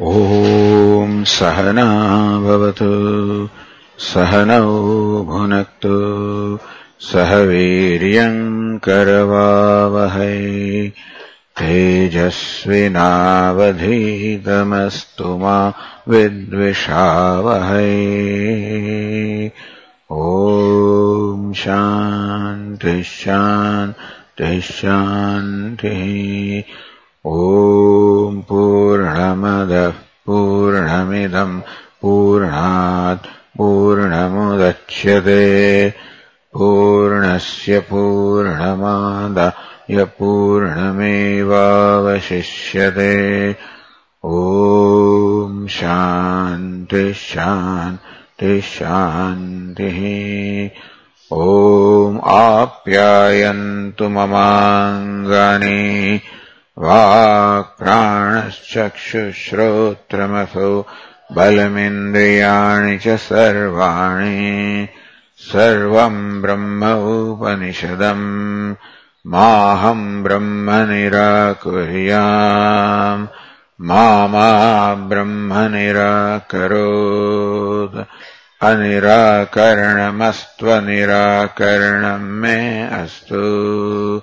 ॐ सहना भवतु सहनौ भुनक्तु सह वीर्यम् करवावहै तेजस्विनावधीतमस्तु मा विद्विषावहै। ॐ शान्तिः शान्तिः शान्तिः ॐ पूर्णमदः पूर्णमिदम् पूर्णात् पूर्णमुदच्यते पूर्णस्य पूर्णमादाय पूर्णमेवावशिष्यते। ॐ शान्तिः शान्तिः शान्तिः। ॐ आप्यायन्तु ममाङ्गानि वाक्प्राणश्चक्षुश्रोत्रमसो बलमिन्द्रियाणि च सर्वाणि सर्वम् ब्रह्म उपनिषदम् माहम् ब्रह्म निराकुर्याम् मा ब्रह्म निराकरोत्। अनिराकरणमस्त्वनिराकरणम् मे अस्तु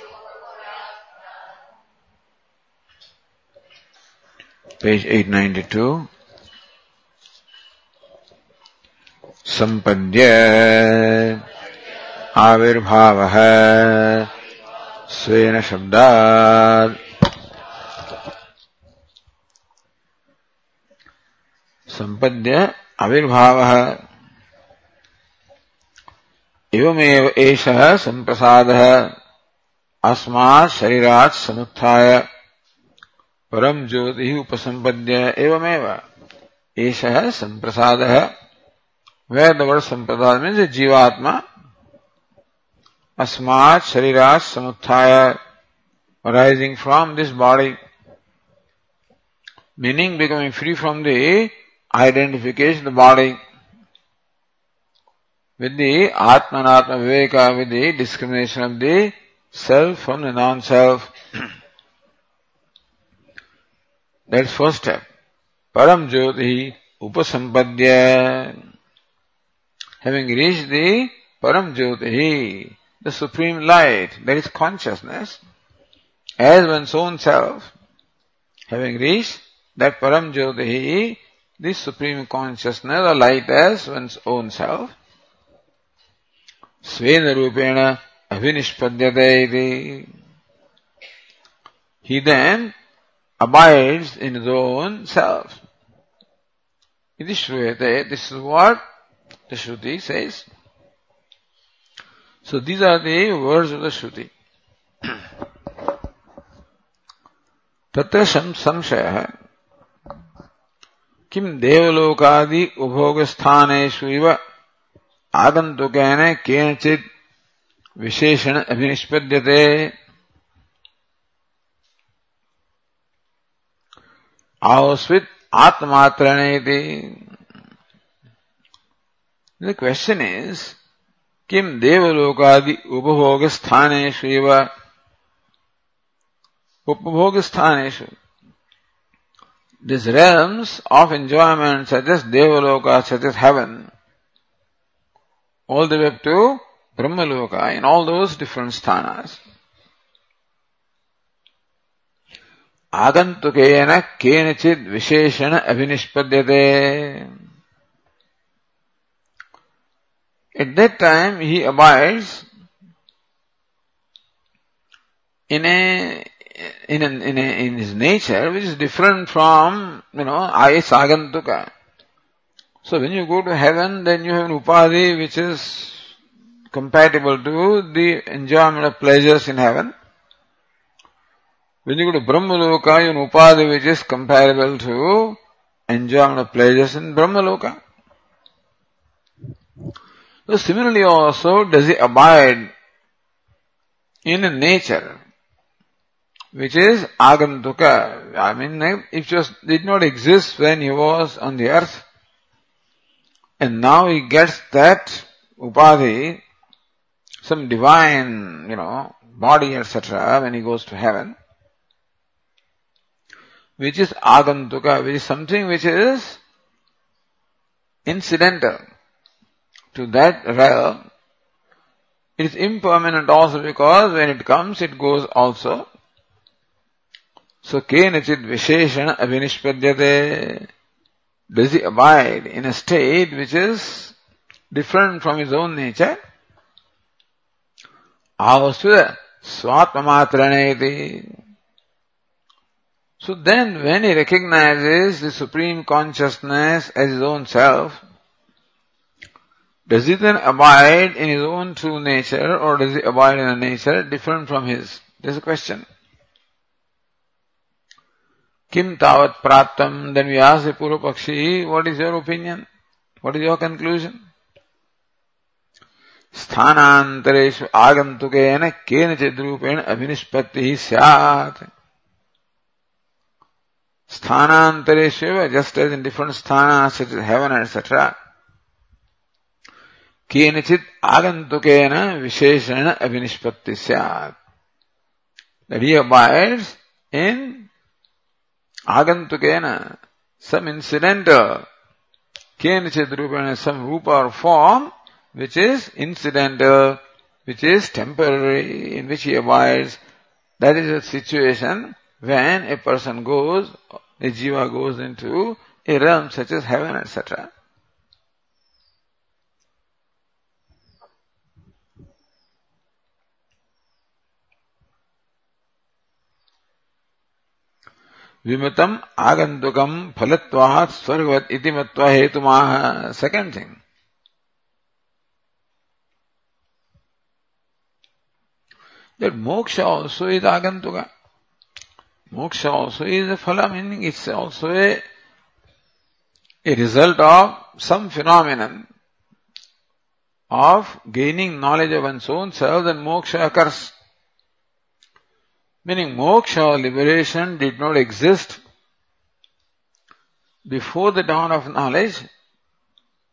पेज् एय्ट् नैन्टि टु सम्पद्य आविर्भावः स्वेन शब्दात् सम्पद्य आविर्भावः एवमेव एषः सम्प्रसादः अस्मात् शरीरात् समुत्थाय परम ज्योति उपसंपद्य एवमेव। एष संप्रसाद। वेद वर्ष संप्रदाय में जीवात्मा। अस्मात् शरीरात् समुत्थाय। Rising from this body meaning becoming free from the identification the body with the आत्मनात्म Vivek with the discrimination of the self from the non self that's first step param jyoti upasampadya having reached the Param Jyoti, the supreme light, that is consciousness, as one's own self, having reached that Param Jyoti, this supreme consciousness or light as one's own self, Svena Rupena Avinishpadyate. He then abides in his own self. Iti Shruyate, this is what the Shruti says. So these are the words of the Shruti. तत्र संशयः किम् देवलोकादि उपभोगस्थानेषु इव आगन्तुकेन केनचित् विशेषण अभिनिष्पद्यते आउस्वित आत्मात्र question is किम देवलोकादि उपभोग स्थानेश उपभोग स्थानेश this realms of enjoyment such as Devaloka such as heaven all the way to Brahmaloka in all those different स्थानास आगंतुक विशेषण अभिनिष्पद्यते। At that time he abides in a in in in his nature which is different from you know I S आगंतुक so when you go to heaven then you have an उपाधि which is compatible to the enjoyment of pleasures in heaven When you go to Brahmaloka, you an upadhi is comparable to enjoyment of pleasures in Brahmaloka. So similarly also does he abide in nature which is agantuka. I mean, it just did not exist when he was on the earth, and now he gets that upadhi, some divine, you know, body, etc., when he goes to heaven, which is agantuka, which is something which is incidental to that realm. It is impermanent also because when it comes, it goes also. So kenachit visheshana avinishpadyate. Does he abide in a state which is different from his own nature? Avasuda swatmamatraneti. So then when he recognizes the Supreme Consciousness as his own self, does he then abide in his own true nature or does he abide in a nature different from his? There's a question. Kim tavat praptam? Then we ask the Purvapakshi, what is your opinion? What is your conclusion? स्थानान्तरेषु आगन्तुकेन केनचिद्रूपेण अभिनिष्पत्तिः स्यात् Sthanantare Shiva, just as in different sthanas such as heaven, etc. Kenichit agantukena visheshana avinishpatti syat. That he abides in agantukena, some incidental, kenichit rupena, some rupa or form, which is incidental, which is temporary, in which he abides. That is the situation when a person goes, a jiva goes into a realm such as heaven, etc. विमतम आगंतुकम फलत्वात् स्वर्गवत इति मत्वा हेतुमाह second thing that moksha also is agantuka. Moksha also is a phala, meaning it's also a, a result of some phenomenon of gaining knowledge of one's own self, then moksha occurs. Meaning moksha, liberation, did not exist before the dawn of knowledge.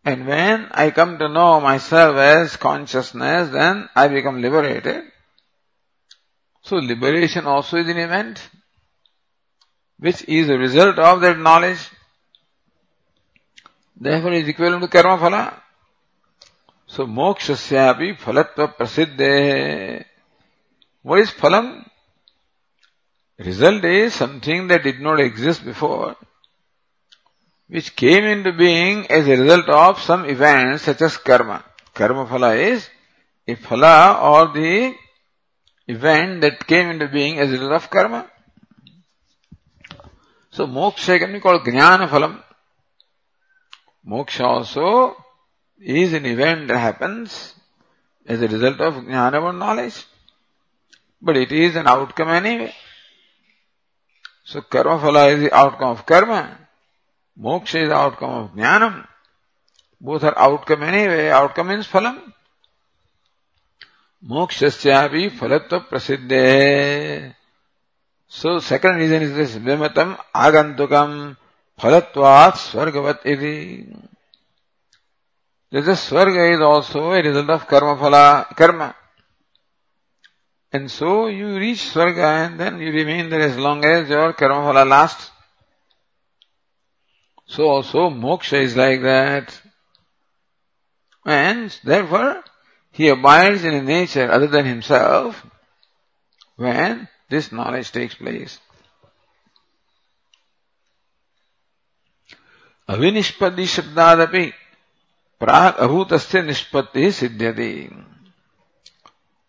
And when I come to know myself as consciousness, then I become liberated. So liberation also is an event which is a result of that knowledge. Therefore is equivalent to karma phala. So mokshasyapi phalatva prasiddhe. What is phalam? Result is something that did not exist before, which came into being as a result of some events such as karma. Karma phala is a phala or the event that came into being as a result of karma. So moksha can be called jnana phalam. Moksha also is an event that happens as a result of jnana or knowledge. But it is an outcome anyway. So karma phala is the outcome of karma. Moksha is the outcome of jnanam. Both are outcome anyway. Outcome means phalam. Mokshasyapi phalatva prasiddhe. So second reason is this. Vimatam agantukam phalatvat swargavat iti. This is swarga is also a result of karma phala, karma. And so you reach Swarga and then you remain there as long as your karma phala lasts. So also moksha is like that. And therefore he abides in a nature other than himself when this knowledge takes place. अविनिष्पत्ति शब्दादपि प्राग अभूतस्य निष्पत्ति सिद्ध्यति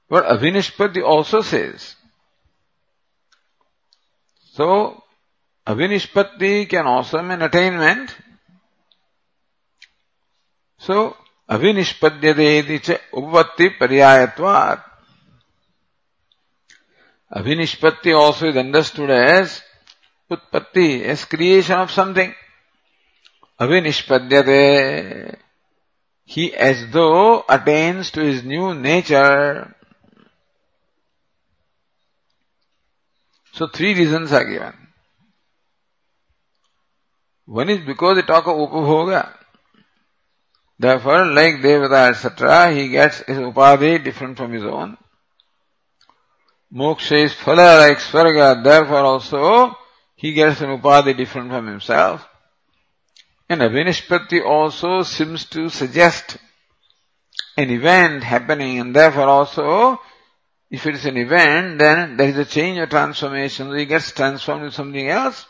But Avinishpati also says. So, Avinishpati can also mean attainment. So, Avinishpadyate cha upatti paryayatvat. Avinishpati also is understood as utpatti, as creation of something. Avinishpadyate, he as though attains to his new nature. So three reasons are given. One is because they talk of upabhoga. Therefore, like Devata, etc., he gets his upadhi different from his own. Moksha is phala like Svarga, therefore also he gets an upadhi different from himself. And Avinishpati also seems to suggest an event happening and therefore also if it is an event, then there is a change or transformation. so He gets transformed into something else.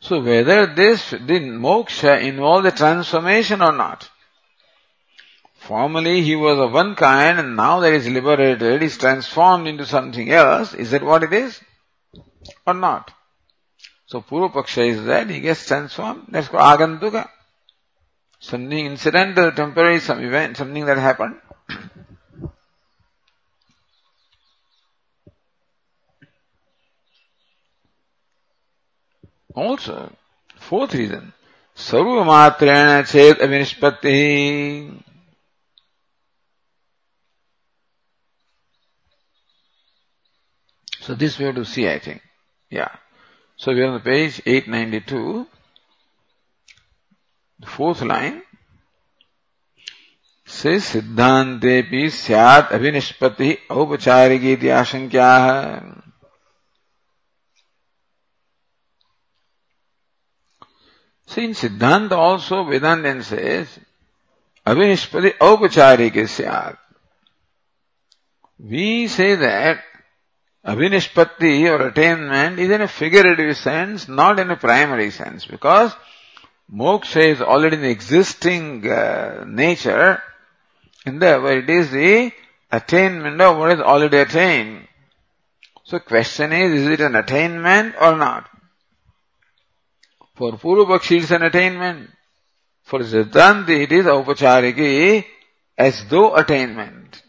So whether this, the moksha involves a transformation or not. Formerly he was of one kind and now that he is liberated, is transformed into something else. Is that what it is? Or not? So Purvapaksha is that he gets transformed. That's called Agantuka. Something incidental, temporary, some event, something that happened. also, fourth reason, सर्वमात्रेण चेत अविनिष्पत्ति So this we have to see, I think. Yeah. So we are on the page 892, the fourth line. से सिद्धांतेपि स्यात् अभिनिष्पत्ति औपचारिकी इति आशंक्या See, in Siddhanta also Vedantin says, Avinispati Aupacharika Syat. We say that Avinispati or attainment is in a figurative sense, not in a primary sense, because moksha is already an existing uh, nature, and therefore it is the attainment of what is already attained. So question is, is it an attainment or not? For Purvapakshi it is an attainment. For Siddhanti it is Aupachariki as though attainment.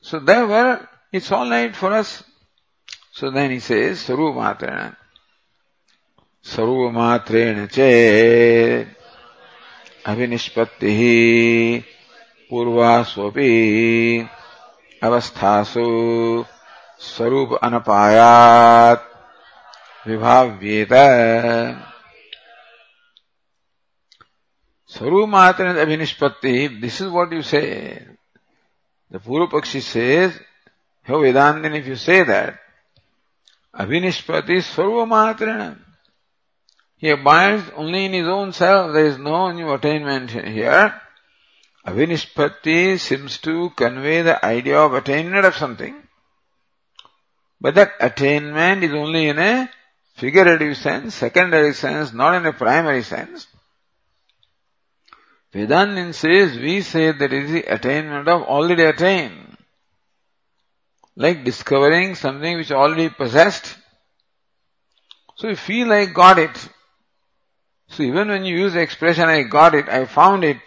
So therefore it's all right for us. So then he says, Sarupatrena. Sarupatrena che अभिनिष्पत्ति पूर्वास्वपि अवस्थासु स्वरूप अनपायात विभाव्येत स्वरूमात्र अभिनिष्पत्ति this is what you say the पूर्व पक्षी says So Vedantin, if you say that, Abhinishpati Sarvamatrana. He abides only in his own self. There is no new attainment here. Avinishpati seems to convey the idea of attainment of something. But that attainment is only in a figurative sense, secondary sense, not in a primary sense. Vedantin says, we say that is the attainment of already attained. Like discovering something which already possessed. So you feel I got it. So even when you use the expression I got it, I found it.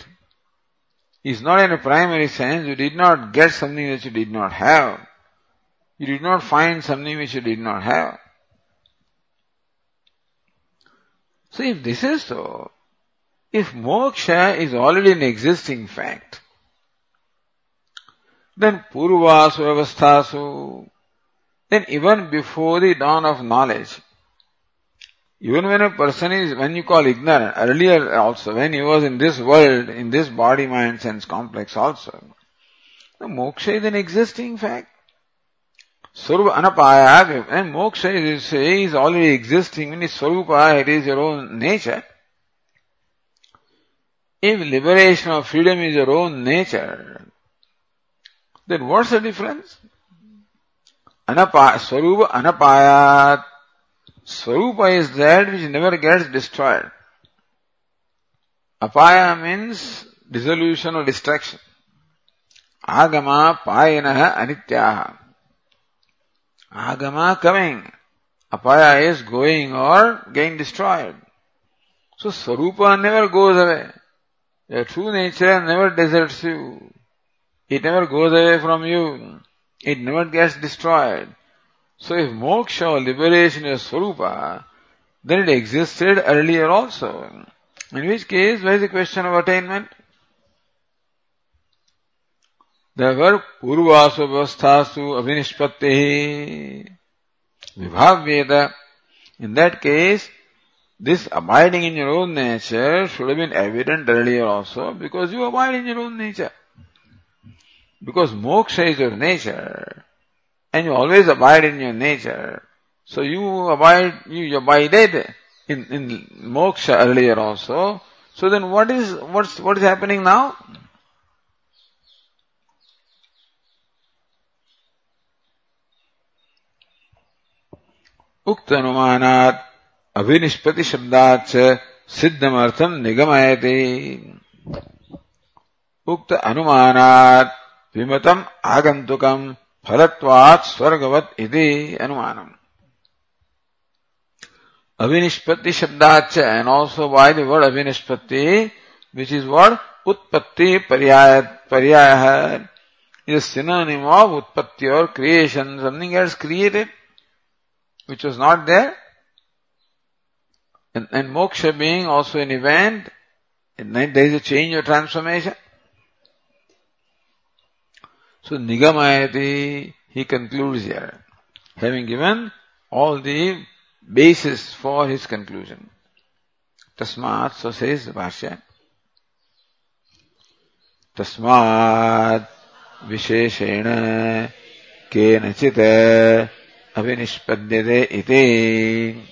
is not in a primary sense. You did not get something that you did not have. You did not find something which you did not have. So if this is so, if moksha is already an existing fact, then purvasu avasthasu, then even before the dawn of knowledge, even when a person is, when you call ignorant, earlier also, when he was in this world, in this body, mind, sense complex also, The moksha is an existing fact. Swarupa anapaya, and moksha is, say, is already existing. When it's swarupa, it is your own nature. If liberation or freedom is your own nature, then what's the difference? Anapa, swarupa anapayat. Swarupa is that which never gets destroyed. Apaya means dissolution or destruction. Agama payanaha anityaha. Agama coming. Apaya is going or getting destroyed. So Swarupa never goes away. Your true nature never deserts you. It never goes away from you. It never gets destroyed. So if moksha or liberation is Swarupa, then it existed earlier also. In which case, where is the question of attainment? Therefore, purvasu vyavasthasu abhinishpattehi vibhavveda. In that case, this abiding in your own nature should have been evident earlier also because you abide in your own nature. Because moksha is your nature and you always abide in your nature. So you abide, you abided in, in moksha earlier also. So then what is, what's, what is happening now? उक्त अनुमानात अभिनिष्पति शब्दाच सिद्धमर्थम निगमयते उक्त अनुमानात विमतम आगंतुक फलत्वात् स्वर्गवत इति अनुमानम। अभिनिष्पत्ति शब्दाच and also by the word अभिनिष्पत्ति which is word उत्पत्ति पर्याय पर्याय। है इज़ सिनोनिम ऑफ़ उत्पत्ति or creation something else created which was not there and मोक्ष being also an event there is a change or transformation So Nigamayati, he concludes here, having given all the basis for his conclusion. Tasmat, so says Bhashya. Tasmat Visheshena Kenachita Avinishpadyade Iti.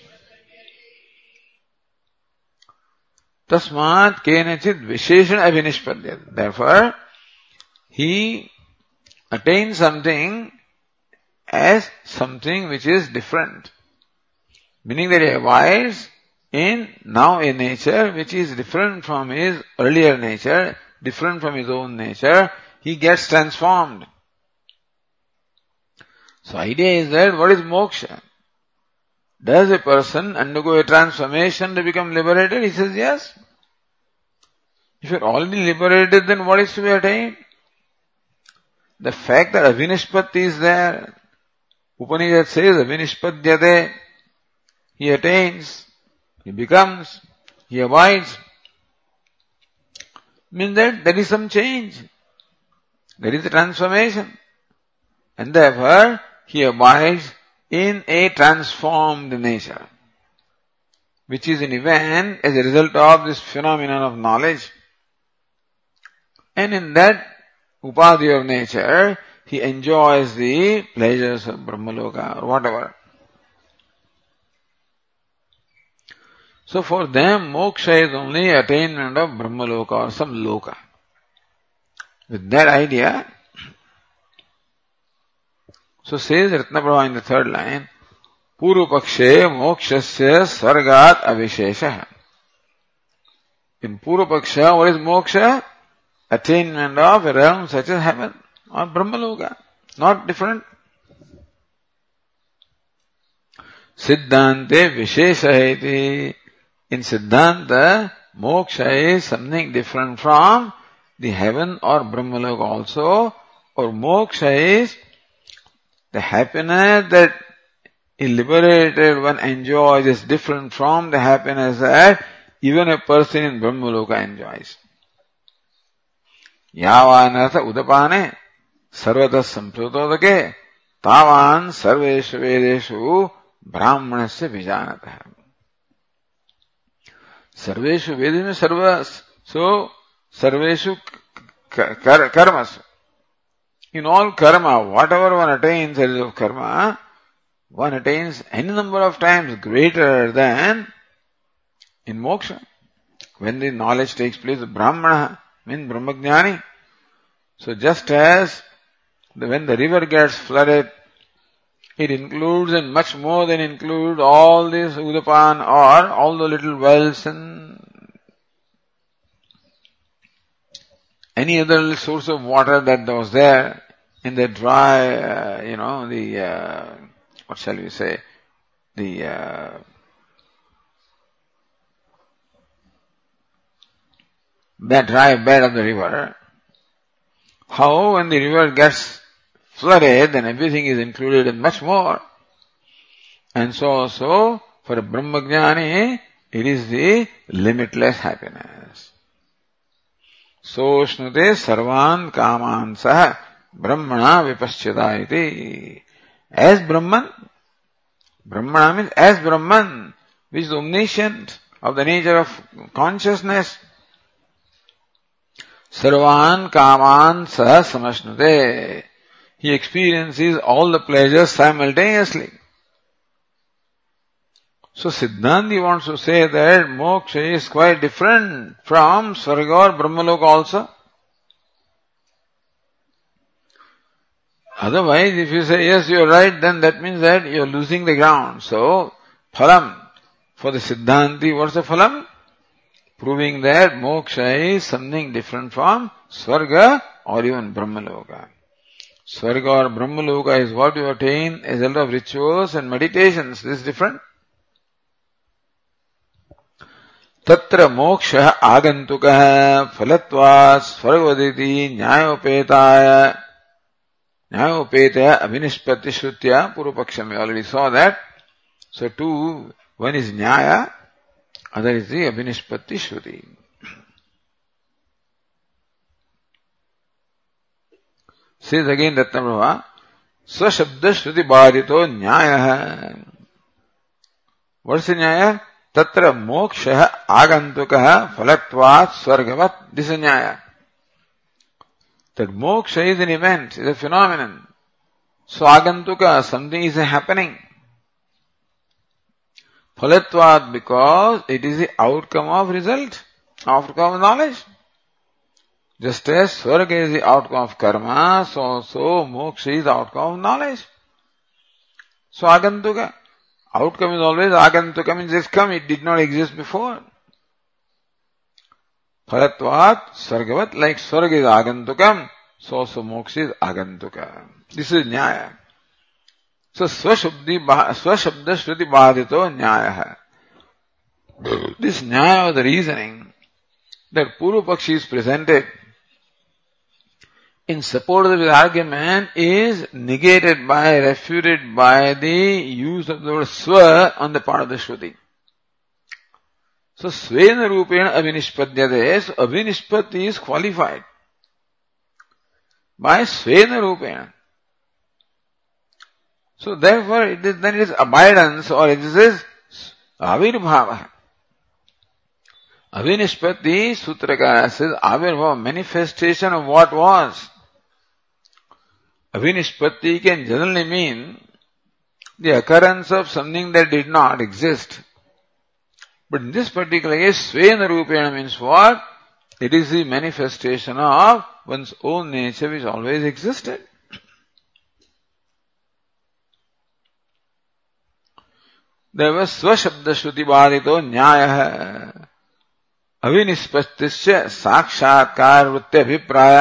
Tasmat Kenachit Visheshena Avinishpadyade. Therefore, he attains something as something which is different meaning that he abides in now a nature which is different from his earlier nature different from his own nature he gets transformed so idea is that what is moksha? Does a person undergo a transformation to become liberated? He says yes. If you're already liberated, then what is to be attained? The fact that avinishpatti is there, Upanishad says avinishpadyate, he attains, he becomes, he abides, means that there is some change. There is a transformation. And therefore, he abides in a transformed nature, which is an event as a result of this phenomenon of knowledge. And in that upadhi of nature, he enjoys the pleasures of Brahmaloka or whatever. So for them, moksha is only attainment of Brahmaloka or some loka. With that idea, So says Ratnaprabha in the third line, पूर्व पक्षे मोक्ष से स्वर्गात अविशेष In Purva Paksha, what is moksha? Attainment of a realm such as heaven or Brahmaloka. Not different. Siddhante Vishesha In Siddhanta, moksha is something different from the heaven or Brahmaloka also, or moksha is The happiness that a liberated one enjoys is different from the happiness that even a person in Brahmaloka enjoys. यावानर्थ उदपाने सर्वतः संप्रोतोदके तावान सर्वेश वेदेषु ब्राह्मण से विजानत। है सर्वेशु वेद में सर्व so सर्वेशु कर, कर्मस। In all कर्म whatever one attains as of कर्म one attains any number of times greater than in मोक्ष when the टेक्स प्लेस ब्राह्मण brahmana means Brahmajnani. So just as the, when the river gets flooded, it includes and much more than includes all these Udapan or all the little wells and any other source of water that was there in the dry, uh, you know, the, uh, what shall we say, the, uh, that dry bed of the river. How when the river gets flooded, then everything is included and much more. And so also for a Brahmajnani, it is the limitless happiness. So Shnute Sarvan Kaman Sah Brahmana Vipaschada iti. As Brahman, Brahman means as Brahman, which is omniscient of the nature of consciousness, Sarvan Kaman Sah Samashnute. He experiences all the pleasures simultaneously. So Siddhanti wants to say that moksha is quite different from Swarga or Brahmaloka also. Otherwise, if you say yes, you're right, then that means that you're losing the ground. So, phalam, for the Siddhanti, what's the phalam? Proving that moksha is something different from Swarga or even Brahmaloka. Swarga or Brahmaloka is what you attain as a result of rituals and meditations. This is different. तत्र मोक्ष आगंतुक फलत्वा स्वर्गवदिति न्यायोपेताय न्यायोपेत अभिनिष्पत्ति श्रुत्या पूर्व पक्ष में already saw that so two one is न्याय other is अभिनिष्पत्ति श्रुति श्री सगीन दत्त प्रभा स्वशब्द श्रुति बाधित न्याय वर्ष न्याय तत्र मोक्ष आगंतुक फलत्वा स्वर्गवत दिश न्याय That moksha is an event, is a phenomenon. So agantuka, something is happening. Phalatvat, because it is the outcome of result, outcome of knowledge. Just as Swarga is the outcome of karma, so so moksha is the outcome of knowledge. So agantuka, outcome is always agantuka means just come, it did not exist before. Phalatvat Swargavat, like Swarga is agantukam, so also moksha is agantuka. This is nyaya. स्वशब्दी स्वशब्द श्रुति बाधित न्याय। है this न्याय of the reasoning that पूर्व पक्षी is presented in support of the is negated by refuted by the use of the स्व on the part of the Shruti so स्वेन रूपेण अभिनिष्पद्य दे अभिनिष्पत्ति इज़ क्वालिफाइड बाय स्वेन रूपेण So therefore it is, then it is abidance or it is Avirbhava. Avinishpati Sutrakara says Avirbhava, manifestation of what was. Avinishpati can generally mean the occurrence of something that did not exist. But in this particular case, Svena Rupena means what? It is the manifestation of one's own nature which always existed. देव स्वशब्द श्रुति बाधितो न्याय। अभिनिष्पष्ट साक्षात्कार वृत्ति अभिप्राय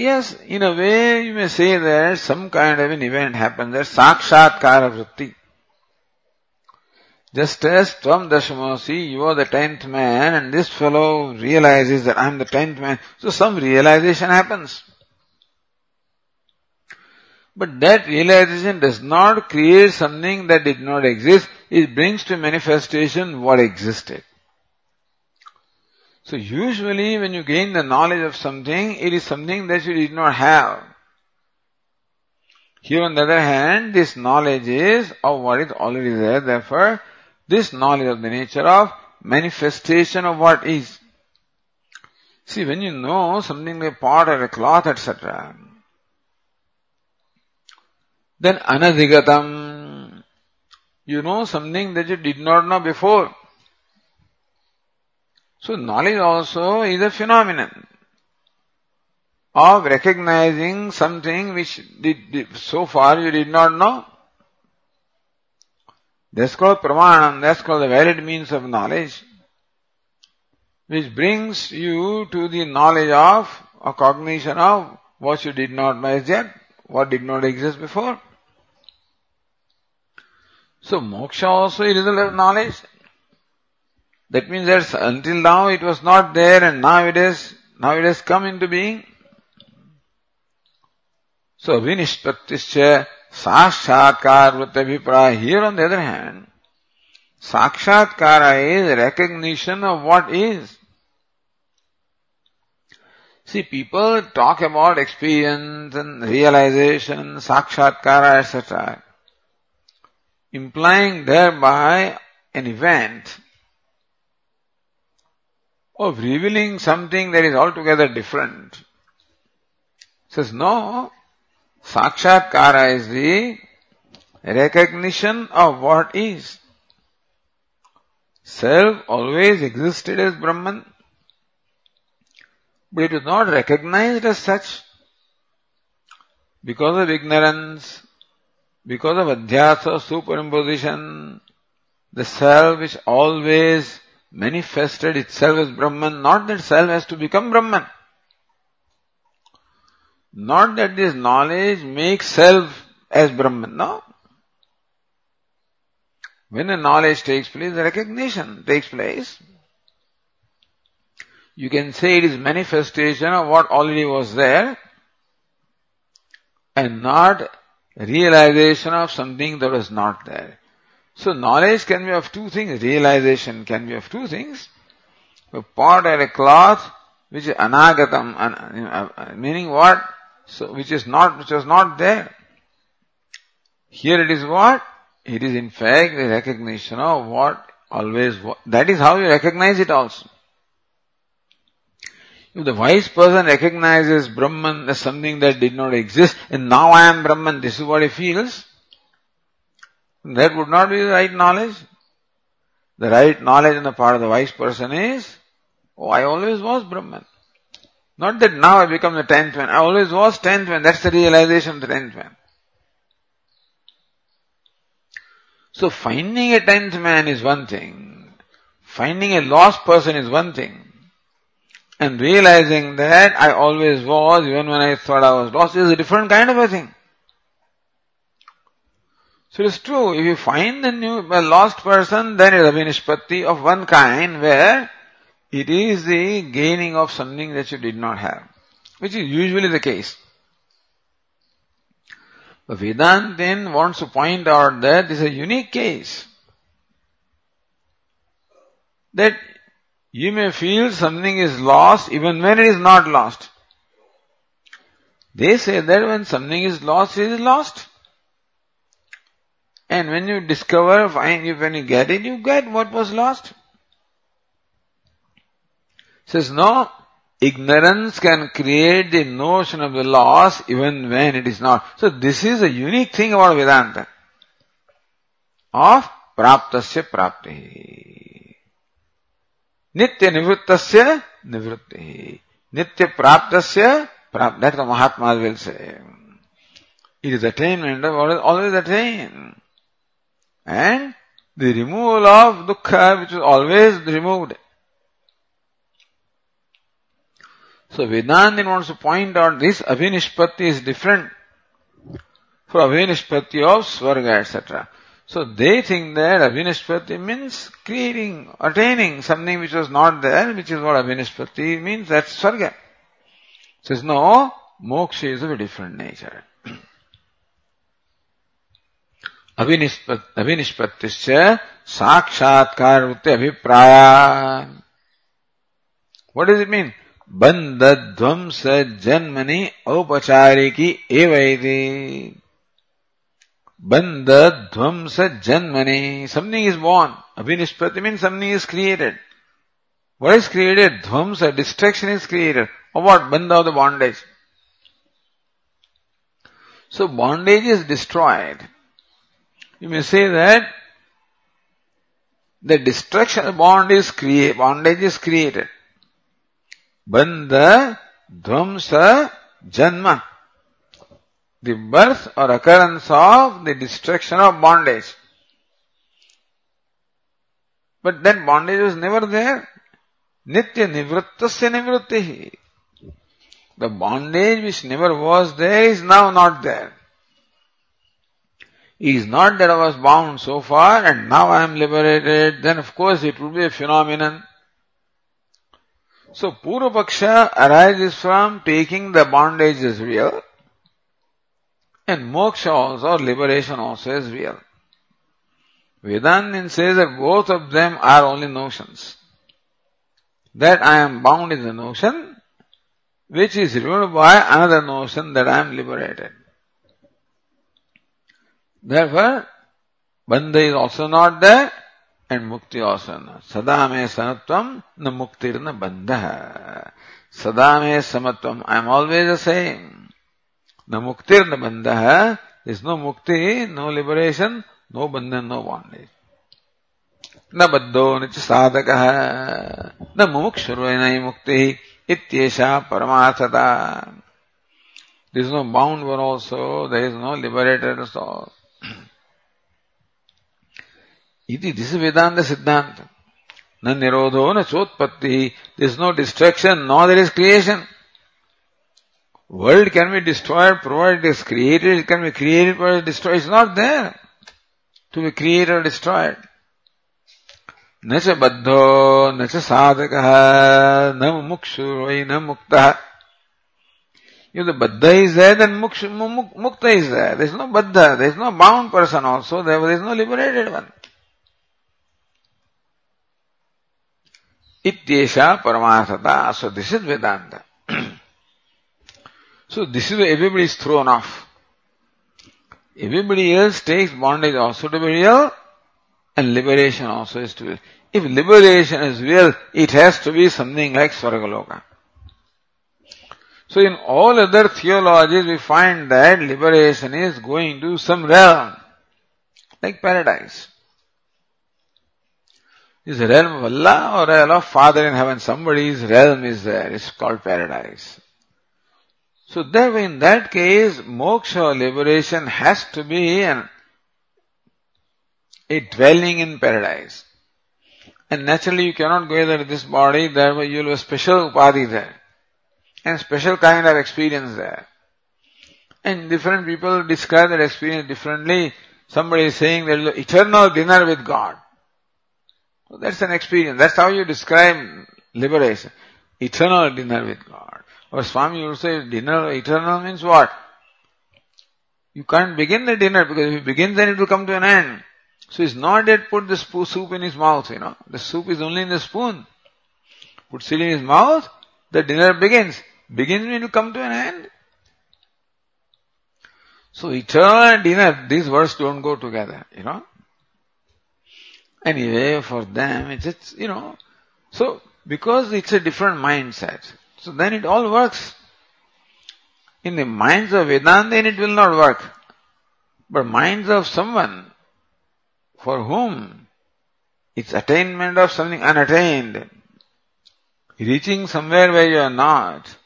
yes in a way you may say that some kind of an event happen that साक्षात्कार वृत्ति just as तम दशमोसी you are the tenth man and this fellow realizes that I am the tenth man so some realization happens But that realization does not create something that did not exist. It brings to manifestation what existed. So usually when you gain the knowledge of something, it is something that you did not have. Here on the other hand, this knowledge is of what is already there. Therefore, this knowledge of the nature of manifestation of what is. See, when you know something like pot or a cloth, etc., then anadhigatam, you know something that you did not know before. So knowledge also is a phenomenon of recognizing something which did, did, so far you did not know. That's called pramanam, that's called the valid means of knowledge, which brings you to the knowledge of, or cognition of what you did not know as yet, what did not exist before. So moksha also is a result of knowledge. That means that until now it was not there and now it is, now it has come into being. So vinishpattischa vrittabhipraya. Here on the other hand, sakshatkara is recognition of what is. See, people talk about experience and realization, sakshatkara, etc., implying thereby an event of revealing something that is altogether different. Says no, Sakshatkara is the recognition of what is. Self always existed as Brahman, but it is not recognized as such because of ignorance, because of adhyasa, superimposition, the self which always manifested itself as Brahman, not that self has to become Brahman. Not that this knowledge makes self as Brahman, no. When a knowledge takes place, the recognition takes place. You can say it is manifestation of what already was there and not realization of something that was not there. So knowledge can be of two things, realization can be of two things. A pot or a cloth which is anagatam, uh, meaning what? So, which is not, which was not there. Here it is what? It is in fact the recognition of what always was. That is how you recognize it also. If the wise person recognizes Brahman as something that did not exist, and now I am Brahman, this is what he feels, that would not be the right knowledge. The right knowledge on the part of the wise person is, oh, I always was Brahman. Not that now I become the tenth man. I always was tenth man. That's the realization of the tenth man. So finding a tenth man is one thing. Finding a lost person is one thing. And realizing that I always was, even when I thought I was lost, is a different kind of a thing. So it is true, if you find a new, a lost person, then it is a vinishpatti of one kind where it is the gaining of something that you did not have, which is usually the case. But Vedanta then wants to point out that this is a unique case. That you may feel something is lost even when it is not lost. They say that when something is lost, it is lost. And when you discover, find, when you get it, you get what was lost. Says no, ignorance can create the notion of the loss even when it is not. So this is a unique thing about Vedanta. Of praptasya prapti. Nivrittasya nivritti. Nitya praptasya prapti. That's what Mahatma will say. It is attainment of always attained. And the removal of dukkha which is always removed. So Vedanta wants to point out this Abhinishpatti is different from Abhinishpatti of Swarga, etc. So they think that Abhinishpatti means creating, attaining something which was not there, which is what Abhinishpatti means, that's Swarga. Says no, moksha is of a different nature. अभिनिष्पत्तिश्च साक्षात्कार अभिप्राय What does it mean? बंद ध्वंस जन्मनि औपचारिकी एवैति Bandha Dvamsa Janmani. Something is born. Abhinishpati means something is created. What is created? Dvamsa, destruction is created. Or what? Bandha the bondage. So bondage is destroyed. You may say that the destruction of bond is create, bondage is created. Bandha, dvamsa, janmani. The birth or occurrence of the destruction of bondage. But that bondage was never there. Nitya nivrittasya nivrittihi. The bondage which never was there is now not there. It is not that I was bound so far and now I am liberated, then of course it would be a phenomenon. So Purva Paksha arises from taking the bondage as real and moksha also or liberation also is real. Vedanta says that both of them are only notions. That I am bound is a notion which is removed by another notion that I am liberated. Therefore, bandha is also not there and mukti also not. Sada me samatvam na muktir na bandha. Sada me samatvam. I am always the same. न मुक्तिर न बंध is no मुक्ति no liberation no बंधन no bondage न बद्धो, न साधक, न मुमुक्षुर मुक्ति इत्येषा परमार्थता. There is no bound one also there is no liberated इति दिस वेदांत सिद्धांत न निरोधो न चोत्पत्ति this no destruction no there is creation World can be destroyed, provided it is created, it can be created, but destroyed. It's not there to be created or destroyed. न च बद्धो न च साधकः न मुमुक्षुर्वै na मुक्तः If the Baddha is there, then Mukta, is there. There is no Baddha, there is no bound person also, there is no liberated one. Ityesha Paramarthata. So this is Vedanta so this is where everybody is thrown off. Everybody else takes bondage also to be real and liberation also is to be. Real. If liberation is real, it has to be something like Swargaloka. So in all other theologies we find that liberation is going to some realm, like paradise. Is realm of Allah or realm of Father in heaven? Somebody's realm is there. It's called paradise. So therefore in that case, moksha liberation has to be an, a dwelling in paradise. And naturally you cannot go there this body, therefore you will have a special upadhi there. And special kind of experience there. And different people describe that experience differently. Somebody is saying there is an eternal dinner with God. So that's an experience. That's how you describe liberation. Eternal dinner with God. Or Swami will say dinner, eternal means what? You can't begin the dinner because if you begin then it will come to an end. So he's not yet put the soup in his mouth, you know. The soup is only in the spoon. Puts it in his mouth, the dinner begins. Begins when you come to an end. So eternal and dinner, these words don't go together, you know. Anyway, for them, it's, it's, you know, so because it's a different mindset, so then it all works. In the minds of Vedanta, then it will not work. But minds of someone for whom it's attainment of something unattained, reaching somewhere where you are not,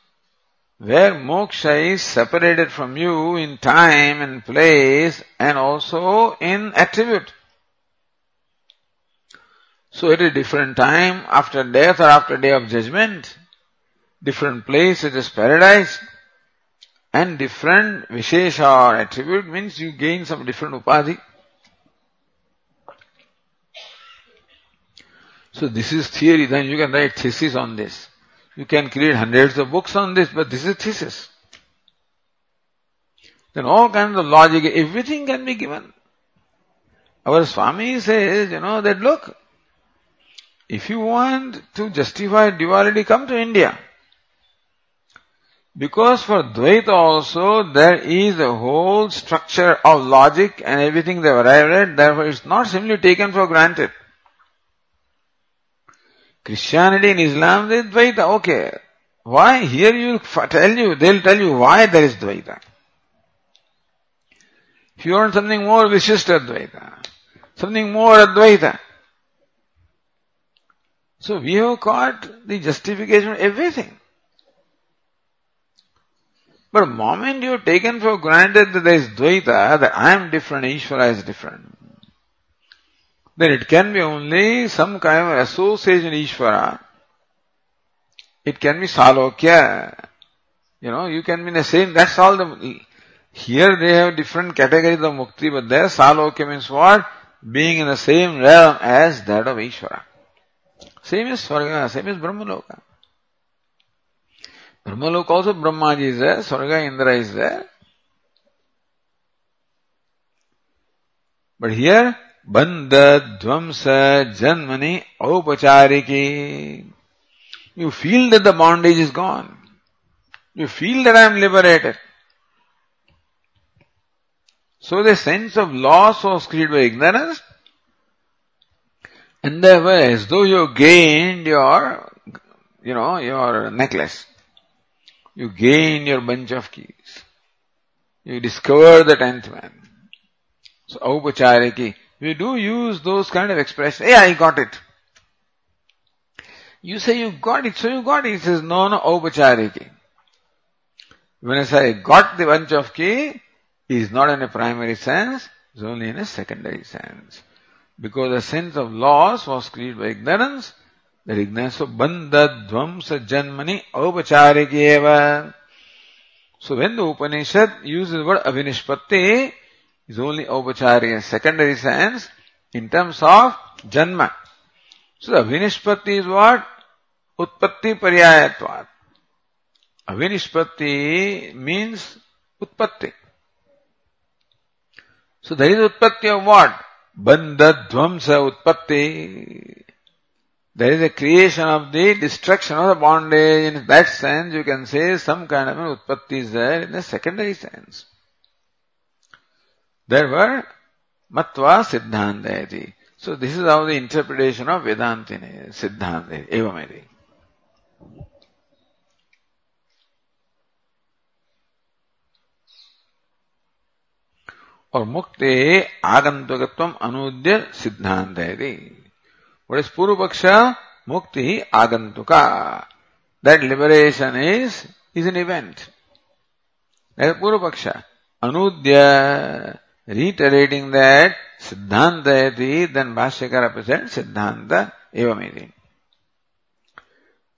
where moksha is separated from you in time and place and also in attribute. So at a different time, after death or after day of judgment, different place such as paradise, and different vishesha or attribute means you gain some different upadhi. So this is theory, then you can write thesis on this. You can create hundreds of books on this, but this is thesis. Then all kinds of logic, everything can be given. Our Swami says, you know, that look, if you want to justify duality, come to India. Because for Dvaita also there is a whole structure of logic and everything they have arrived at, therefore it's not simply taken for granted. Christianity and Islam, they Dvaita, okay. Why? Here you tell you, they'll tell you why there is Dvaita. If you want something more Vishishta Advaita, something more Advaita. So we have got the justification of everything. But moment you have taken for granted that there is Dvaita, that I am different, Ishvara is different, then it can be only some kind of association Ishvara. It can be Salokya. You know, you can be the same, that's all the, here they have different categories of mukti, but there Salokya means what? Being in the same realm as that of Ishvara. Same is Swarga, same is Brahmaloka. Brahmaloka also Brahmaji is there, Swarga Indra is there. But here, Bandha Dvamsa Janmani Aupachariki. You feel that the bondage is gone. You feel that I am liberated. So the sense of loss was created by ignorance, and therefore as though you gained your, you know, your necklace. You gain your bunch of keys. You discover the tenth man. So, aupachariki. We do use those kind of expressions. Yeah, I got it. You say you got it, so you got it. He says, no, no, aupachariki. When I say got the bunch of key, is not in a primary sense, it's only in a secondary sense. Because the sense of loss was created by ignorance, dvamsa janmani aupacharikeva. So when the Upanishad uses the word avinishpatti, is only aupachari in secondary sense in terms of janma. So the avinishpatti is what? Utpatti paryayatvat. Avinishpatti means utpatti. So there is utpatti of what? Bandha dvamsa utpatti. There is a creation of the destruction of the bondage. In that sense, you can say some kind of an utpatti is there in the secondary sense. Therefore, matva siddhantayati. So this is how the interpretation of Vedantini, Siddhanta, evamedi. और मुक्ति आगंतुकत्व अनुद्य सिद्धांत है What is पक्ष मुक्ति आगंतुका that liberation is is an event that is पक्ष anudya reiterating that siddhanta iti then bhashyakara presents siddhanta evamiti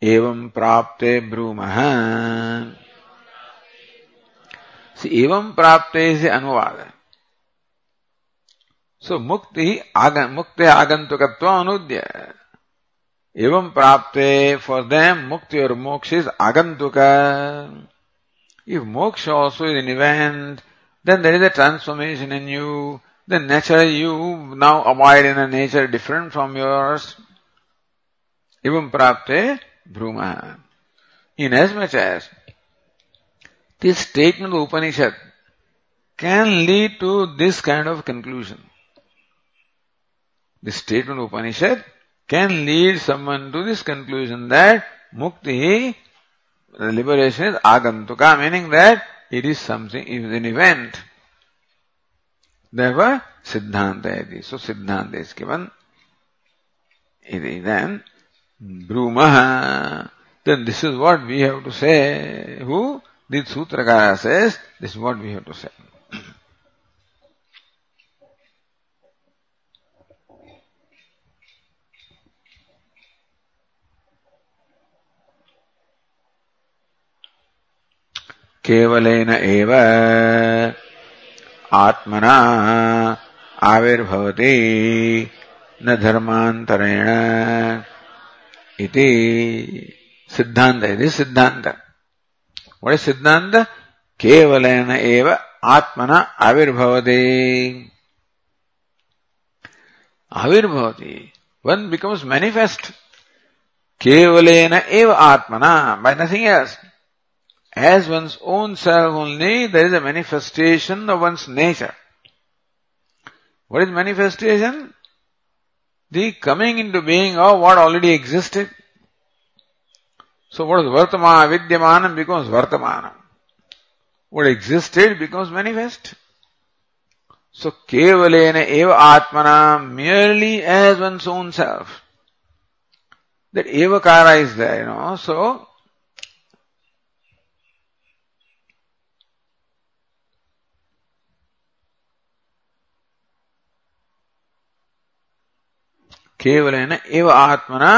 एवं प्राप्ते ब्रूमः एवं प्राप्ते से अनुवाद है So mukti agan, mukti agantukatva anudya. Evam prapte, for them mukti or moksha is agantuka. If moksha also is an event, then there is a transformation in you. Then naturally you now abide in a nature different from yours. Evam prapte bruma. In as much as this statement of Upanishad can lead to this kind of conclusion. The statement of Upanishad can lead someone to this conclusion that mukti, the liberation is agantuka, meaning that it is something, it is an event. Therefore, siddhanta iti. So siddhanta is given. Then, brumaha. Then this is what we have to say. Who? The Sutrakara says, this is what we have to say. केवलेन एव आत्मना आविर्भवति, न धर्मांतरेण इति सिद्धांत इति सिद्धांत वडे सिद्धान्त, केवलेन एव आत्मना आविर्भवति। आविर्भवति। वन बिकम्स मैनिफेस्ट केवलेन एव आत्मना by nothing else as one's own self only, there is a manifestation of one's nature. What is manifestation? the coming into being of what already existed. So what is Vartamana, Vidyamanam becomes Vartamanam. What existed becomes manifest. So Kevalena Eva Atmana merely as one's own self. That Evakara is there, you know. So केवल एव आत्मना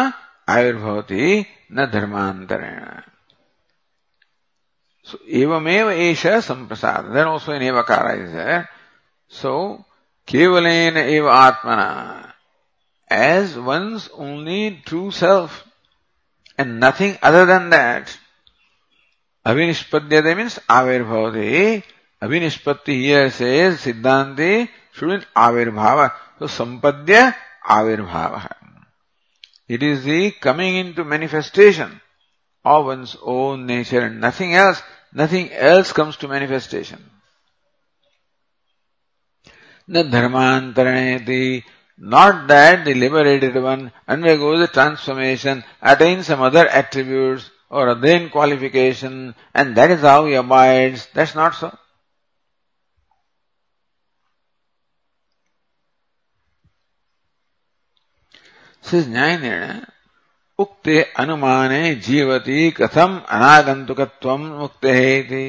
आयुर्भवती न धर्मांतरेण। एवमेव एष Samprasad. Then also in एव car सो केवल एव आत्मना as one's only true self and nothing other than that अभिनिष्पद्य means आविर्भवते। अभिनिष्पत्ति से सिद्धांति शुड आविर्भाव। तो संपद्य avirbhava. It is the coming into manifestation of one's own nature and nothing else. Nothing else comes to manifestation. The dharmantaraneti, not that the liberated one undergoes a transformation, attains some other attributes or other qualification, and that is how he abides. That's not so. Says Nyaya उक्ते अनुमाने जीवती कथम अनागंतुकत्व मुक्त है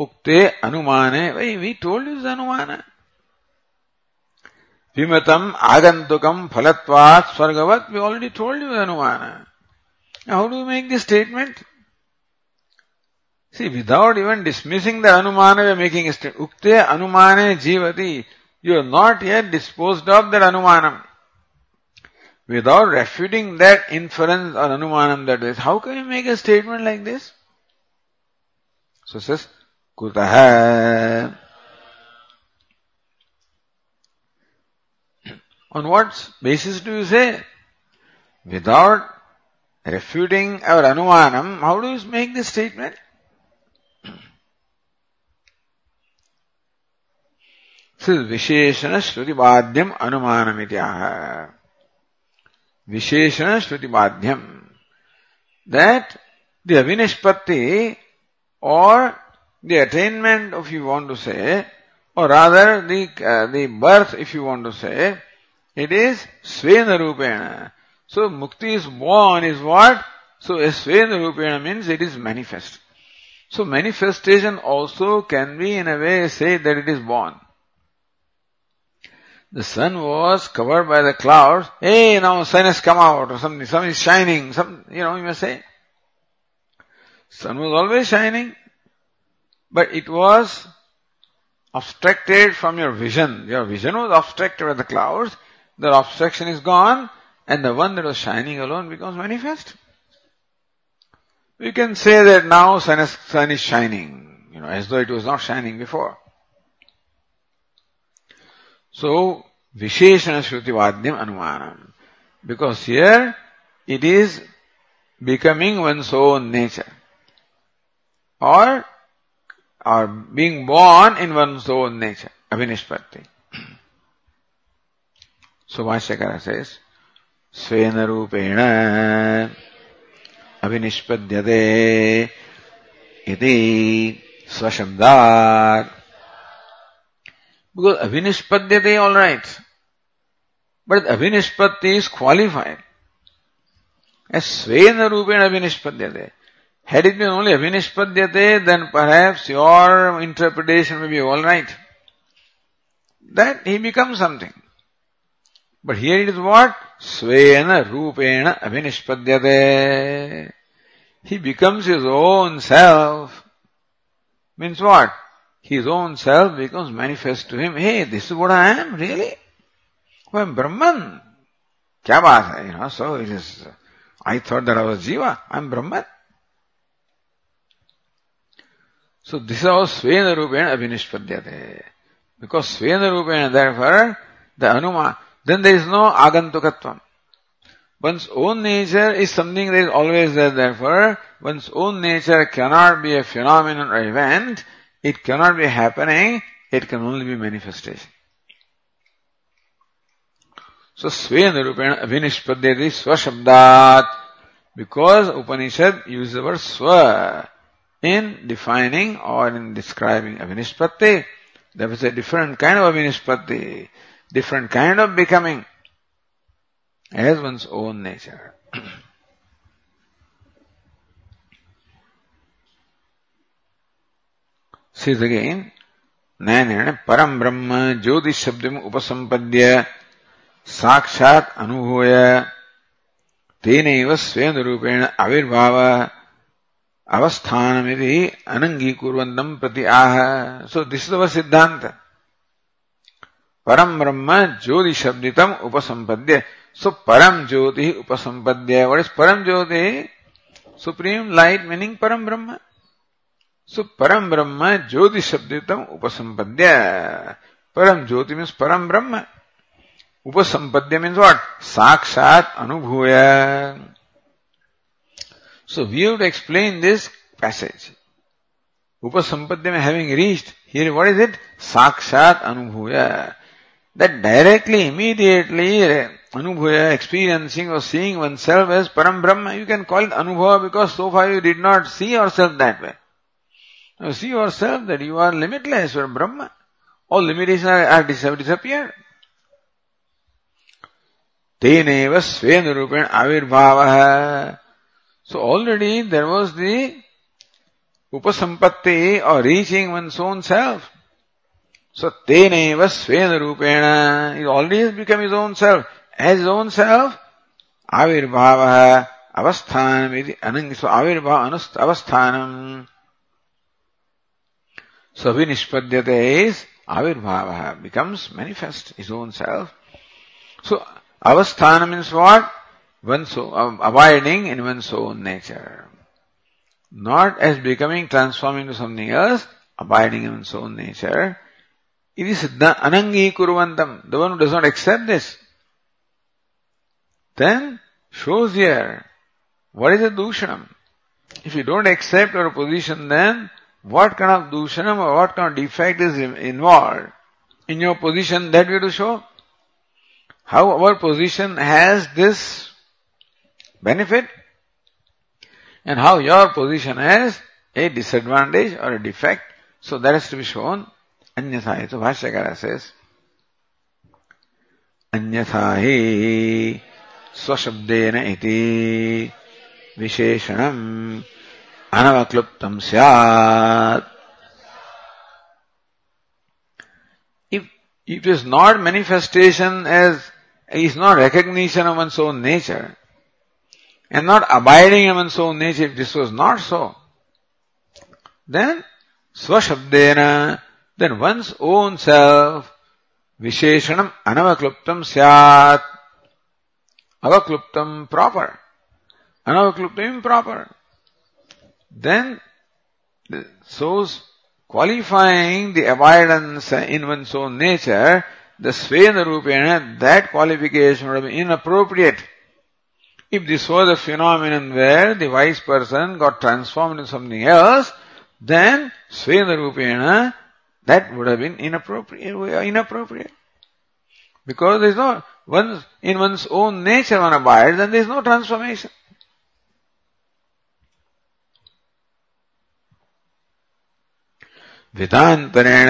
उक्ते अनुमाने वही we told is अनुमान विमतम आगंतुकम फलत्वात् स्वर्गवत we already told you अनुमान how do make this statement See, without even dismissing the anumana, we are making a statement. Ukte anumane jivati. You are not yet disposed of that anumanam. Without refuting that inference or anumanam that is, how can you make a statement like this? So says, kutaha. On what basis do you say? Without refuting our anumanam, how do you make this statement? This is Visheshana Shruti Visheshana Shruti Madhyam. That the Avinishpatti or the attainment, if you want to say, or rather the, uh, the birth, if you want to say, it is Svena Rupena. So Mukti is born is what? So Svena Rupena means it is manifest. So manifestation also can be in a way say that it is born. The sun was covered by the clouds. Hey, now sun has come out or something. Sun is shining. Some, you know, you may say. Sun was always shining, but it was obstructed from your vision. Your vision was obstructed by the clouds. The obstruction is gone and the one that was shining alone becomes manifest. We can say that now sun is, sun is shining, you know, as though it was not shining before. So, Visheshana Shruti Vadyam Anumanam. Because here it is becoming one's own nature. Or, or being born in one's own nature. Avinishpatti. so Vashyakara says, Svena Rupena Avinishpadyate Iti Swashabdat Because Avinishpadyate, alright. But Avinishpatti is qualified. As Svena Rupena Avinishpadyate. Had it been only Avinishpadyate, then perhaps your interpretation may be alright. That he becomes something. But here it is what? Svena Rupena Avinishpadyate. He becomes his own self. Means what? His own self becomes manifest to him. Hey, this is what I am, really? Oh, I'm Brahman. Kya baat hai? You know, so it is, I thought that I was Jiva. I'm Brahman. So this is how Svena Rupena Abhinishpadyate. Because Svena Rupena, therefore, the Anuma, then there is no Agantukatvam. One's own nature is something that is always there, therefore, one's own nature cannot be a phenomenon or event, it cannot be happening, it can only be manifestation. So Svena Rupena Abhinishpadyati Swashabdat. Because Upanishad uses the word Swa in defining or in describing Abhinishpatti. There is a different kind of Abhinishpatti, different kind of becoming as one's own nature. says again, Nanana Param Brahma Jyotish Shabdim Upasampadya Sakshat Anubhoya तेनैव स्वेन रूपेण आविर्भाव अवस्थानमिति अनङ्गीकुर्वन्तम् प्रति आह so this सिद्धांत our सिद्धान्त परम् ब्रह्म ज्योतिशब्दितम् सो परम् ज्योतिः उपसम्पद्य what is परम् ज्योतिः सुप्रीम लाइट मीनिंग परम ब्रह्म So Param Brahma Jyoti Shabditam Upasampadya. Param Jyoti means Param Brahma. Upasampadya means what? Sakshat Anubhuya. So we have to explain this passage. Upasampadya having reached, here what is it? Sakshat Anubhuya. That directly, immediately, Anubhuya, experiencing or seeing oneself as Param Brahma, you can call it Anubhava because so far you did not see yourself that way. You see yourself that you are limitless, you are Brahma. All limitations are, are disappeared. तेनेव स्वेन रूपेण आविर्भाव So already there was the upasampatti or reaching one's own self. So teneva svena rupena, he already has become his own self. As his own self, avirbhava avasthanam iti anang, so avirbhava avasthanam So Vinishpadyate is Avirbhava, becomes manifest, his own self. So Avasthana means what? One's own, um, abiding in one's own nature. Not as becoming transformed into something else, abiding in one's own nature. It is anangi kurvantam, the one who does not accept this. Then shows here, what is a dushanam? If you don't accept our position then what kind of dushanam or what kind of defect is involved in your position that we have to show. How our position has this benefit and how your position has a disadvantage or a defect. So that has to be shown. Anyatha, so Bhashyakara says, अन्यथा हि स्वशब्देन इति विशेषणम् anavaklyuptam syat. If it is not manifestation as, is not recognition of one's own nature, and not abiding in one's own nature, if this was not so, then swashabdena, then one's own self, visheshanam anavakluptam syat. Avakluptam proper. Anavakluptam improper then so qualifying the abidance in one's own nature, the Svena Rupena, that qualification would be inappropriate. If this was a phenomenon where the wise person got transformed into something else, then Svena Rupena, that would have been inappropriate. inappropriate. Because there is no, one's, in one's own nature one abides and there is no transformation. वितांतरेण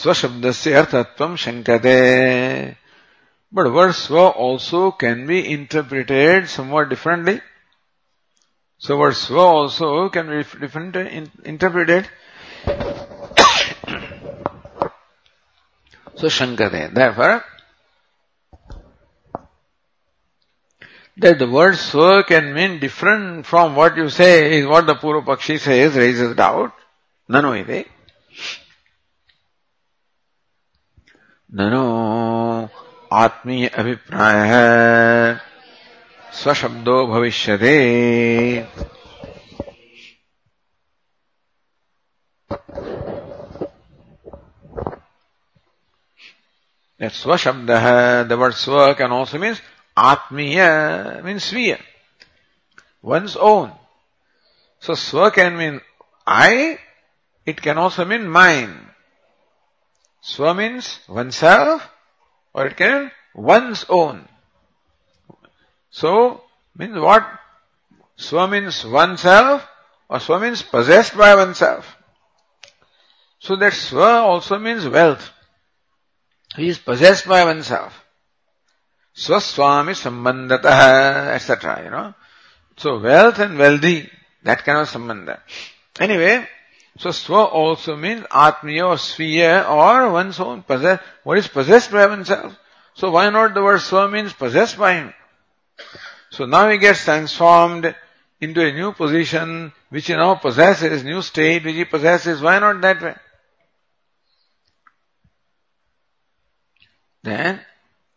स्वशब्दस्य अर्थत्वम शंकते but word स्व also can be interpreted somewhat differently so word स्व also can be different interpreted so शंकते therefore that the word swa can mean different from what you say is what the Purvapakshi says, raises doubt. Nano. ननो आत्मीय अभिप्राय। स्वशब्दो भविष्य स्वशब्द है the word स्व can also means आत्मीय means स्वीय। वंस ओन सो स्व can mean I it can also mean mine. Swa means oneself or it can one's own. So, means what? Swa means oneself or swa means possessed by oneself. So that swa also means wealth. He is possessed by oneself. Swaswami sambandhatah, etc. You know. So wealth and wealthy, that kind of sambandha. Anyway, so swa also means atmiya or sviya or one's own possess, what is possessed by oneself. So why not the word swa means possessed by him? So now he gets transformed into a new position which he now possesses, new state which he possesses. Why not that way? Then,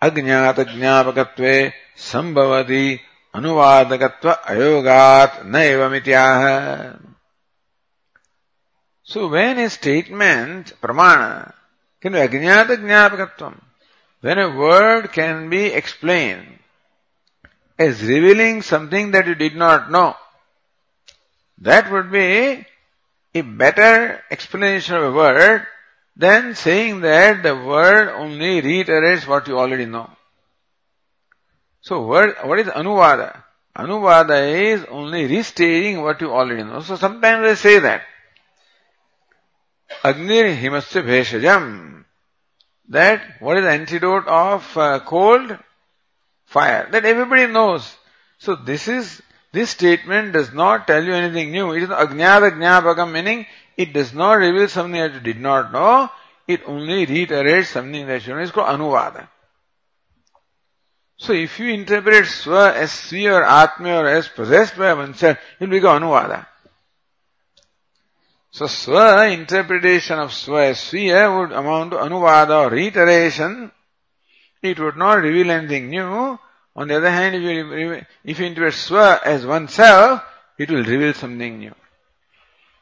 अज्ञात ज्ञापकत्वे संभवति अनुवादकत्व अयोगात न एवमित्याह So when a statement, pramana, can be ajnata jnapakatvam, when a word can be explained as revealing something that you did not know, that would be a better explanation of a word than saying that the word only reiterates what you already know. So word, what is anuvada? Anuvada is only restating what you already know. So sometimes they say that. Agnir himasya bheshajam. That, what is the antidote of uh, cold? Fire. That everybody knows. So this is, this statement does not tell you anything new. It is agnyada jnapakam meaning it does not reveal something that you did not know. It only reiterates something that you know. It's called anuvada. So if you interpret swa as svi or atma or as possessed by oneself, it will become anuvada. So swa interpretation of swa as sviya would amount to anuvada or reiteration. It would not reveal anything new. On the other hand, if you, if you interpret swa as oneself, it will reveal something new.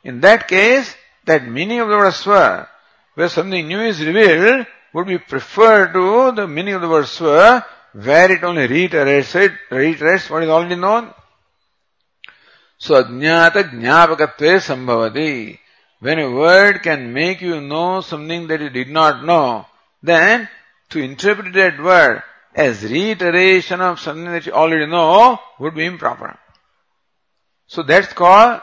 In that case, that meaning of the word swa, where something new is revealed, would be preferred to the meaning of the word swa, where it only reiterates it, reiterates what is already known. So ajnata jnapakatve sambhavati. When a word can make you know something that you did not know, then to interpret that word as reiteration of something that you already know would be improper. So that's called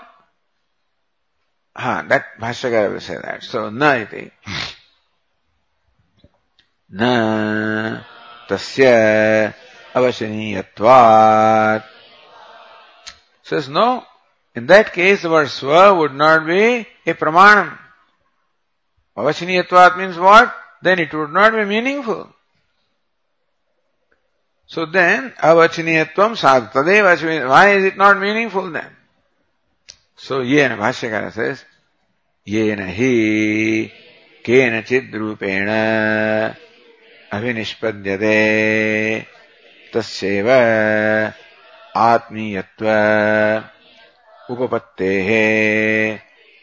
हाँ that भाष्यकार will say that. So न इति न तस्य अवशनीयत्वात् says no. In that case, the word swa would not be a pramanam. Avashaniyatvat means what? Then it would not be meaningful. So then, avachiniyatvam sadh. Why is it not meaningful then? So yena Bhashyakara says, yena hi केनचिद् रूपेण अभिनिष्पद्यते तस्यैव आत्मीयत्व। उपपत्ते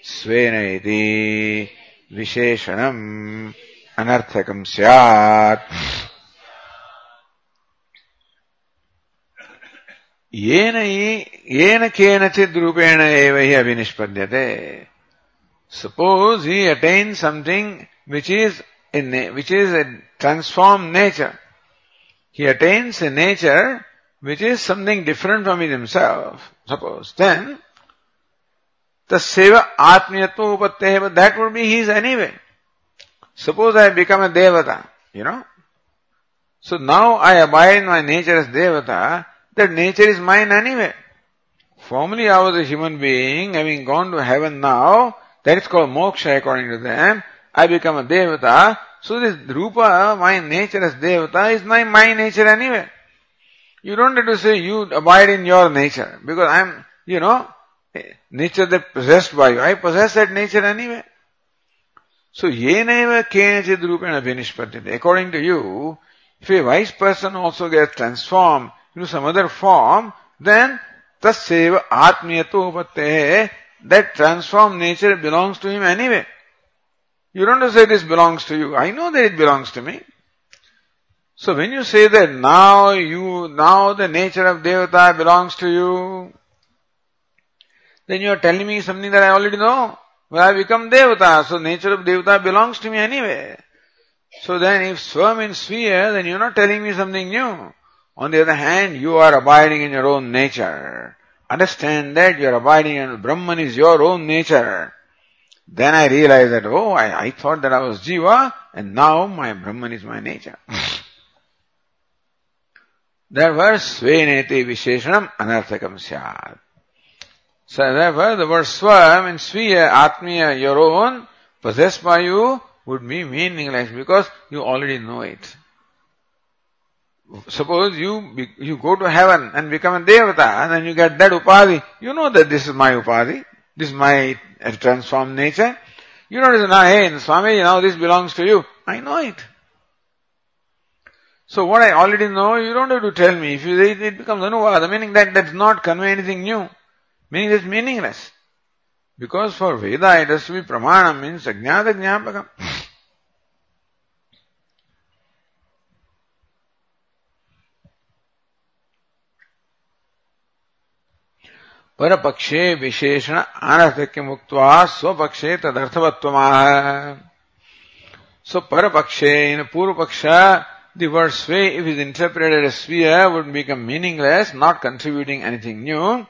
स्वेन इति विशेषणम् अनर्थकम् स्यात्। येन येन केनचित् suppose he attain something which is in which is a transform nature he attains a nature which is something different from himself suppose then the seva atmiyatva upatteh but that would be his anyway suppose i become a devata you know so now i abide in my nature as devata that nature is mine anyway. Formerly I was a human being, having gone to heaven now, that is called moksha according to them. I become a devata. So this rupa, my nature as devata, is my, my nature anyway. You don't have to say you abide in your nature, because I'm, you know, nature that possessed by you. I possess that nature anyway. So yeneva kenachid rupena vinishpatite. According to you, if a wise person also gets transformed into some other form, then tasseva atmiyato upatte, that transformed nature belongs to him anyway. You don't have to say this belongs to you. I know that it belongs to me. So when you say that now you, now the nature of Devata belongs to you, then you are telling me something that I already know. Well, I become Devata, so nature of Devata belongs to me anyway. So then if Swa means Sviya, then you're not telling me something new. On the other hand, you are abiding in your own nature. Understand that you are abiding in Brahman is your own nature. Then I realized that, oh, I, I thought that I was Jiva, and now my Brahman is my nature. Therefore, Sveneti Visheshanam Anarthakam Syat. So therefore, the word Swa means Sviya, Atmiya, your own, possessed by you, would be meaningless because you already know it. Suppose you you go to heaven and become a devata and then you get that upadhi, you know that this is my upadhi, this is my transformed nature. You don't say, nah, hey, Swami, now this belongs to you. I know it. So what I already know, you don't have to tell me. If you it, it becomes anuvada, meaning that does not convey anything new. Meaning it's meaningless. Because for Veda it has to be pramana, means ajnata jnapakam. परपक्षे विशेषण अनर्थक्य मुक्त्वा स्वपक्षे तदर्थवत्वमाह So parapakshe, in a purva the word swa, if it is interpreted as sphere, would become meaningless, not contributing anything new.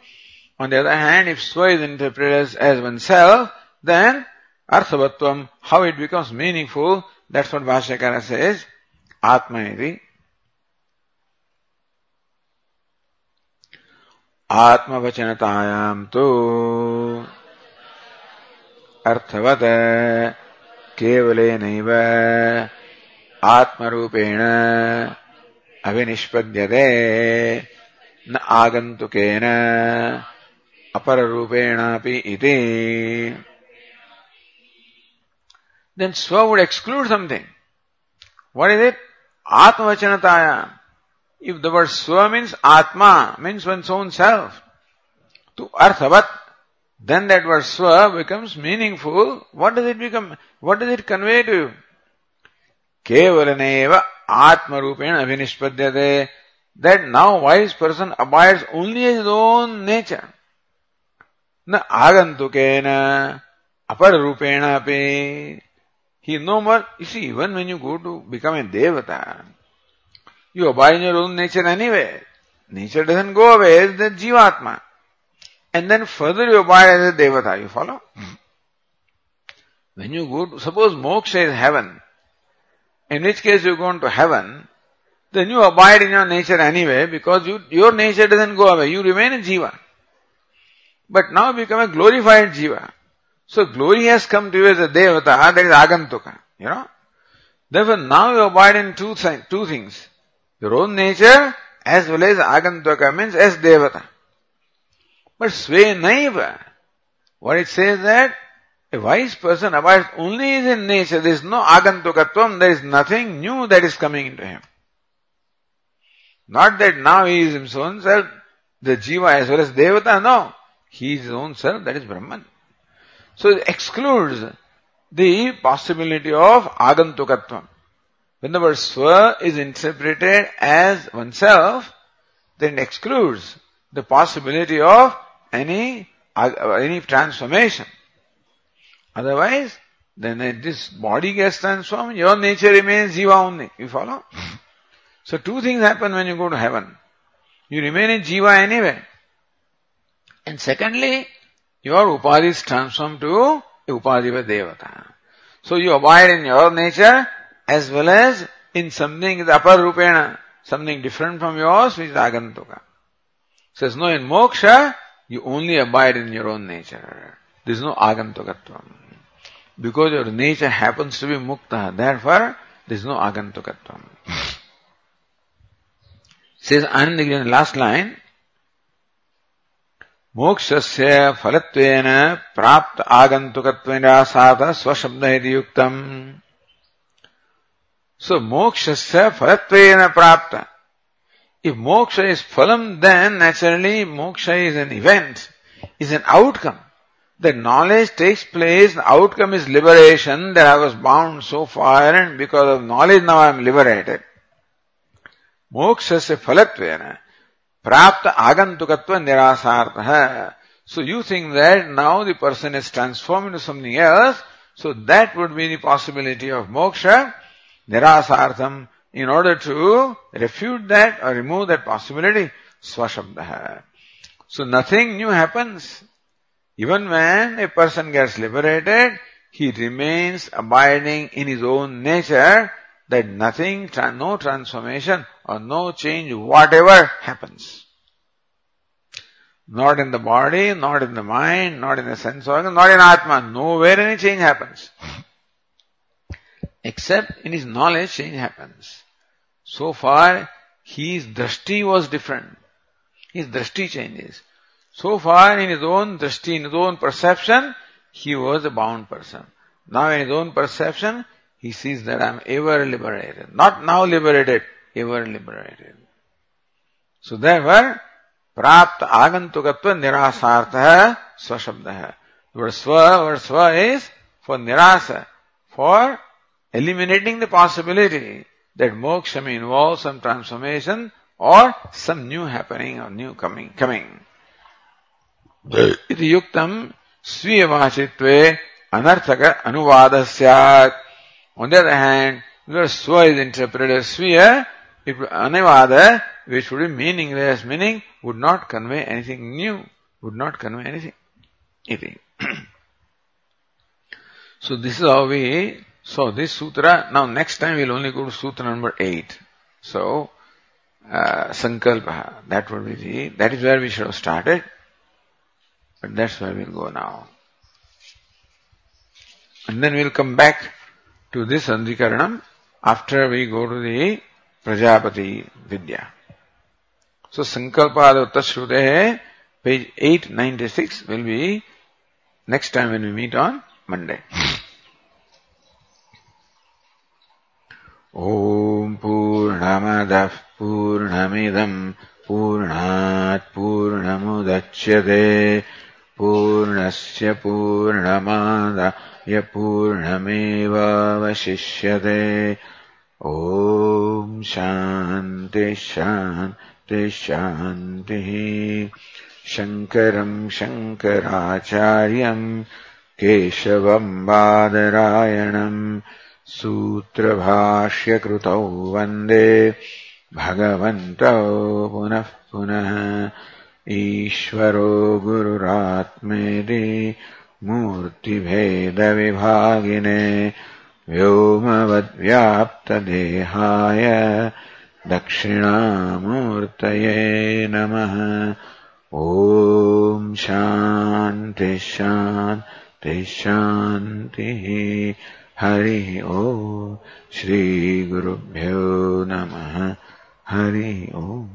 On the other hand, if swa is interpreted as, as oneself, then arthavatvam, how it becomes meaningful, that's what Bhashyakara says, atmayati. tu arthavata अर्थवत् naiva. आत्मरूपेण अभिनिष्पद्यते न आगन्तुकेन अपररूपेणापि इति then swa would exclude something. What is it? Atmavachanataya. If the word swa means atma, means one's own self, to arthavat, then that word swa becomes meaningful. What does it become? What does it convey to you? केवल आत्मरूपेण अभिनिष्पद्य that now wise person abides only is own nature न आगंतुक अपर रूपेण अपे he no more is even when you go to become a देवता you abide your own nature anyway nature doesn't go away is the जीवात्मा and then further you abide as a देवता you follow when you go to suppose मोक्ष is heaven in which case you go into heaven then you abide in your nature anyway because you, your nature doesn't go away you remain a jiva but now become a glorified jiva. So glory has come to you as a devata, ah, that is agantuka, you know. Therefore now you abide in two, two things. Your own nature as well as agantuka means as devata. But sve naiva. What it says that a wise person abides only is in nature. There is no agantukatvam. There is nothing new that is coming into him. Not that now he is himself, the jiva as well as devata. No. He is his own self, that is Brahman. So it excludes the possibility of agantukatvam. When the word swa is interpreted as oneself, then it excludes the possibility of any, any transformation. Otherwise, then this body gets transformed, your nature remains jiva only. You follow? So two things happen when you go to heaven. You remain in jiva anyway. And secondly, your upadhi is transformed to upadhiva devata. So you abide in your nature as well as in something the upper rupena, something different from yours which is agantuka. Says no, in moksha, you only abide in your own nature. There is no agantukatvam because your nature happens to be mukta, therefore there is no agantukatam. Says Anandagiri last line, Mokshasya phalatvena prapta agantukatvinasata swashabda yuktam. So mokshasya phalatvena prapta. If moksha is phalam, then naturally moksha is an event, is an outcome. The knowledge takes place, the outcome is liberation, that I was bound so far and because of knowledge now I am liberated. Mokshasya phalatvena. Prapta agantukatva nirasartha. So you think that now the person is transformed into something else, so that would be the possibility of moksha. Nirasartham in order to refute that or remove that possibility, swashabdaha. So nothing new happens. Even when a person gets liberated, he remains abiding in his own nature that nothing, no transformation or no change, whatever happens. Not in the body, not in the mind, not in the sense organ, not in Atman. Nowhere any change happens. Except in his knowledge, change happens. So far, his drashti was different. His drashti changes. So far, in his own drashti, in his own perception, he was a bound person. Now in his own perception, he sees that I am ever liberated. Not now liberated, ever liberated. So therefore, प्राप्त आगंतुकत्व निराशार्थ है स्वशब्द है word swa, word swa is for nirasa, for eliminating the possibility that moksha may involve some transformation or some new happening or new coming, coming. इति युक्तम स्वीय भाषित्व अनर्थक अनुवाद सैत hand स्व is interpret स्वीय अनुवाद which would be meaningless meaning would not convey anything new would not convey anything so this is how we so this सूत्र now next time will only go to सूत्र number eight so संकल्प that would be that is where we should started But that's where we'll go now. And then we'll come back to this Adhikaranam after we go to the Prajapati Vidya. So Sankalpada Uttashrute page 896 will be next time when we meet on Monday. ॐ पूर्णमदः पूर्णमिदम् पूर्णात् पूर्णमुदच्यते पूर्णस्य पूर्णमादाय पूर्णमेवावशिष्यते। ॐ शान्ति शान्ति शान्तिः। शङ्करम् शङ्कराचार्यम् केशवम् बादरायणम् सूत्रभाष्यकृतौ वन्दे। भगवन्तौ पुनः पुनः ईश्वरो गुरुरात्मेति मूर्तिभेदविभागिने व्योमवद्व्याप्तदेहाय दक्षिणामूर्तये नमः। ॐ शान्तिः शान्तिः शान्तिः। हरिः ॐ श्रीगुरुभ्यो नमः। हरिः ॐ